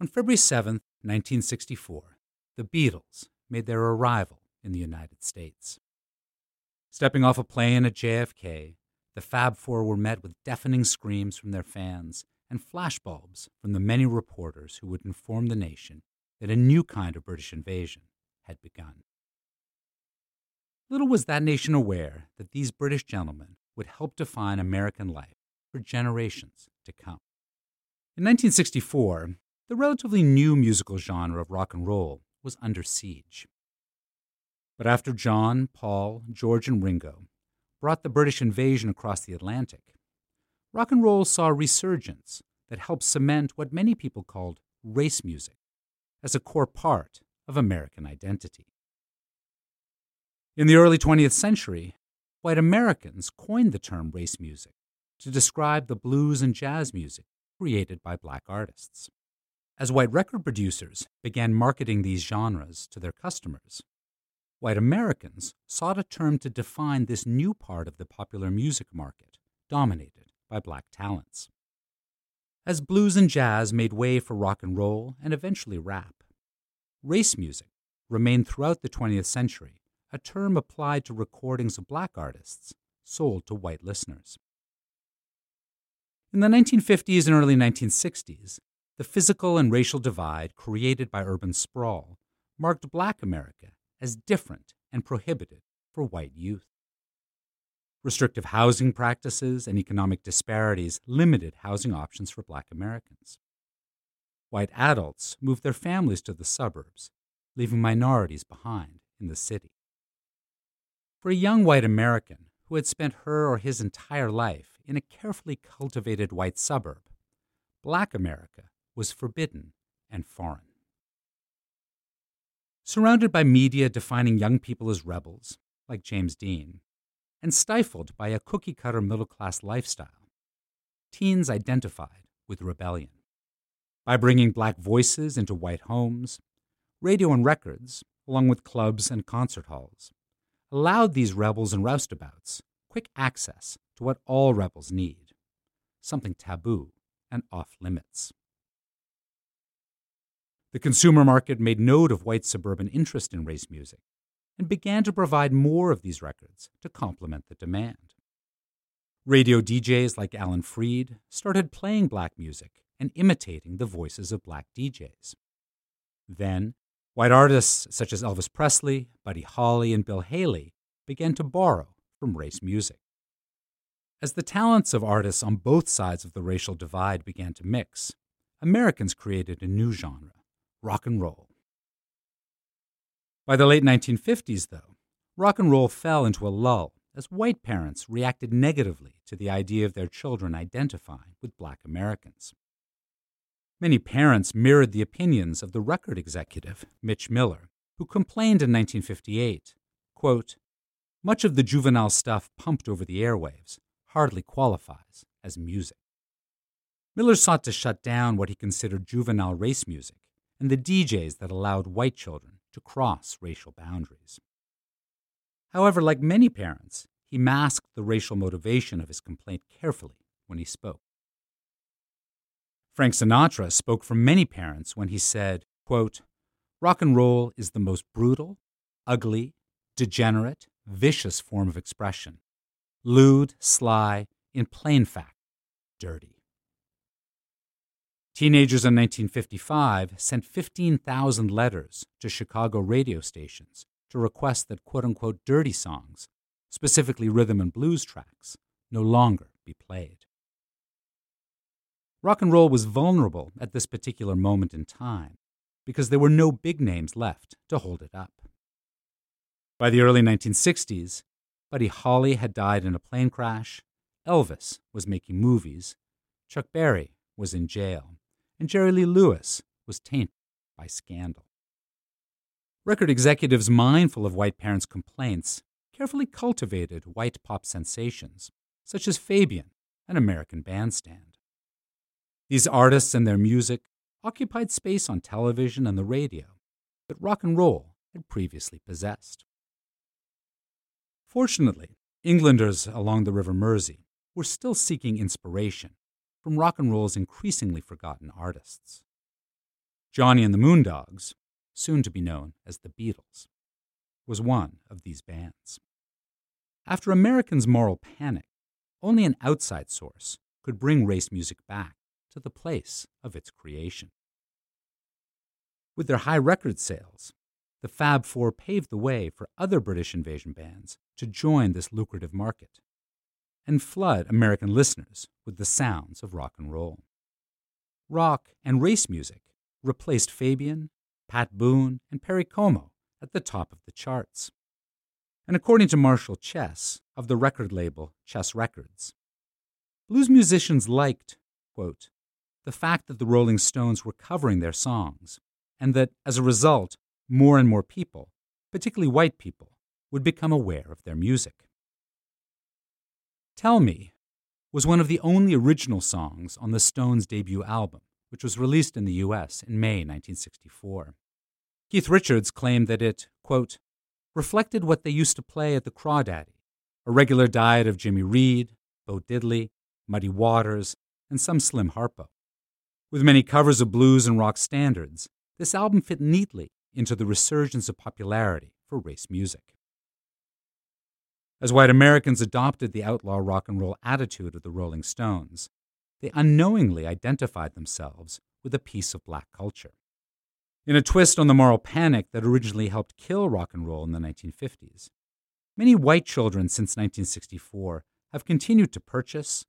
On February 7, 1964, the Beatles made their arrival in the United States. Stepping off a plane at JFK, the Fab Four were met with deafening screams from their fans and flashbulbs from the many reporters who would inform the nation that a new kind of British invasion had begun. Little was that nation aware that these British gentlemen would help define American life for generations to come. In 1964, the relatively new musical genre of rock and roll was under siege. But after John, Paul, George, and Ringo brought the British invasion across the Atlantic, rock and roll saw a resurgence that helped cement what many people called race music as a core part of American identity. In the early 20th century, white Americans coined the term race music to describe the blues and jazz music created by black artists. As white record producers began marketing these genres to their customers, white Americans sought a term to define this new part of the popular music market, dominated by black talents. As blues and jazz made way for rock and roll and eventually rap, race music remained throughout the 20th century a term applied to recordings of black artists sold to white listeners. In the 1950s and early 1960s, the physical and racial divide created by urban sprawl marked black America as different and prohibited for white youth. Restrictive housing practices and economic disparities limited housing options for black Americans. White adults moved their families to the suburbs, leaving minorities behind in the city. For a young white American who had spent her or his entire life in a carefully cultivated white suburb, black America was forbidden and foreign. Surrounded by media defining young people as rebels, like James Dean, and stifled by a cookie cutter middle class lifestyle, teens identified with rebellion. By bringing black voices into white homes, radio and records, along with clubs and concert halls, allowed these rebels and roustabouts quick access to what all rebels need something taboo and off limits. The consumer market made note of white suburban interest in race music and began to provide more of these records to complement the demand. Radio DJs like Alan Freed started playing black music and imitating the voices of black DJs. Then, white artists such as Elvis Presley, Buddy Holly, and Bill Haley began to borrow from race music. As the talents of artists on both sides of the racial divide began to mix, Americans created a new genre rock and roll. By the late 1950s, though, rock and roll fell into a lull as white parents reacted negatively to the idea of their children identifying with black Americans. Many parents mirrored the opinions of the record executive, Mitch Miller, who complained in 1958 quote, Much of the juvenile stuff pumped over the airwaves hardly qualifies as music. Miller sought to shut down what he considered juvenile race music and the DJs that allowed white children to cross racial boundaries. However, like many parents, he masked the racial motivation of his complaint carefully when he spoke. Frank Sinatra spoke for many parents when he said, quote, Rock and roll is the most brutal, ugly, degenerate, vicious form of expression. Lewd, sly, in plain fact, dirty. Teenagers in 1955 sent 15,000 letters to Chicago radio stations to request that quote unquote dirty songs, specifically rhythm and blues tracks, no longer be played. Rock and roll was vulnerable at this particular moment in time because there were no big names left to hold it up. By the early 1960s, Buddy Holly had died in a plane crash, Elvis was making movies, Chuck Berry was in jail, and Jerry Lee Lewis was tainted by scandal. Record executives mindful of white parents' complaints carefully cultivated white pop sensations, such as Fabian, an American bandstand. These artists and their music occupied space on television and the radio that rock and roll had previously possessed. Fortunately, Englanders along the River Mersey were still seeking inspiration from rock and roll's increasingly forgotten artists. Johnny and the Moondogs, soon to be known as the Beatles, was one of these bands. After Americans' moral panic, only an outside source could bring race music back to the place of its creation. With their high record sales, the Fab Four paved the way for other British invasion bands to join this lucrative market and flood American listeners with the sounds of rock and roll. Rock and race music replaced Fabian, Pat Boone, and Perry Como at the top of the charts. And according to Marshall Chess of the record label Chess Records, blues musicians liked, quote, the fact that the Rolling Stones were covering their songs, and that, as a result, more and more people, particularly white people, would become aware of their music. Tell Me was one of the only original songs on the Stones' debut album, which was released in the US in May 1964. Keith Richards claimed that it, quote, reflected what they used to play at the Crawdaddy, a regular diet of Jimmy Reed, Bo Diddley, Muddy Waters, and some Slim Harpo. With many covers of blues and rock standards, this album fit neatly into the resurgence of popularity for race music. As white Americans adopted the outlaw rock and roll attitude of the Rolling Stones, they unknowingly identified themselves with a piece of black culture. In a twist on the moral panic that originally helped kill rock and roll in the 1950s, many white children since 1964 have continued to purchase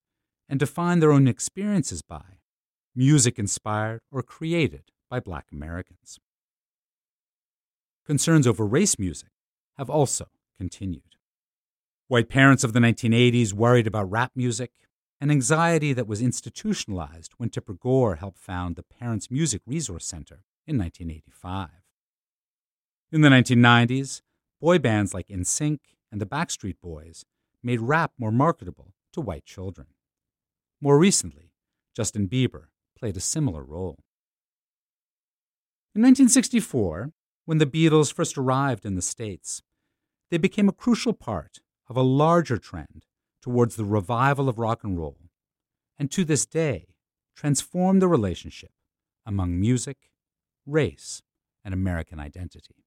and define their own experiences by music inspired or created by black Americans. Concerns over race music have also continued. White parents of the 1980s worried about rap music an anxiety that was institutionalized when Tipper Gore helped found the Parents Music Resource Center in 1985. In the 1990s, boy bands like NSYNC and the Backstreet Boys made rap more marketable to white children. More recently, Justin Bieber played a similar role. In 1964, when the Beatles first arrived in the States, they became a crucial part of a larger trend towards the revival of rock and roll, and to this day transform the relationship among music, race, and American identity.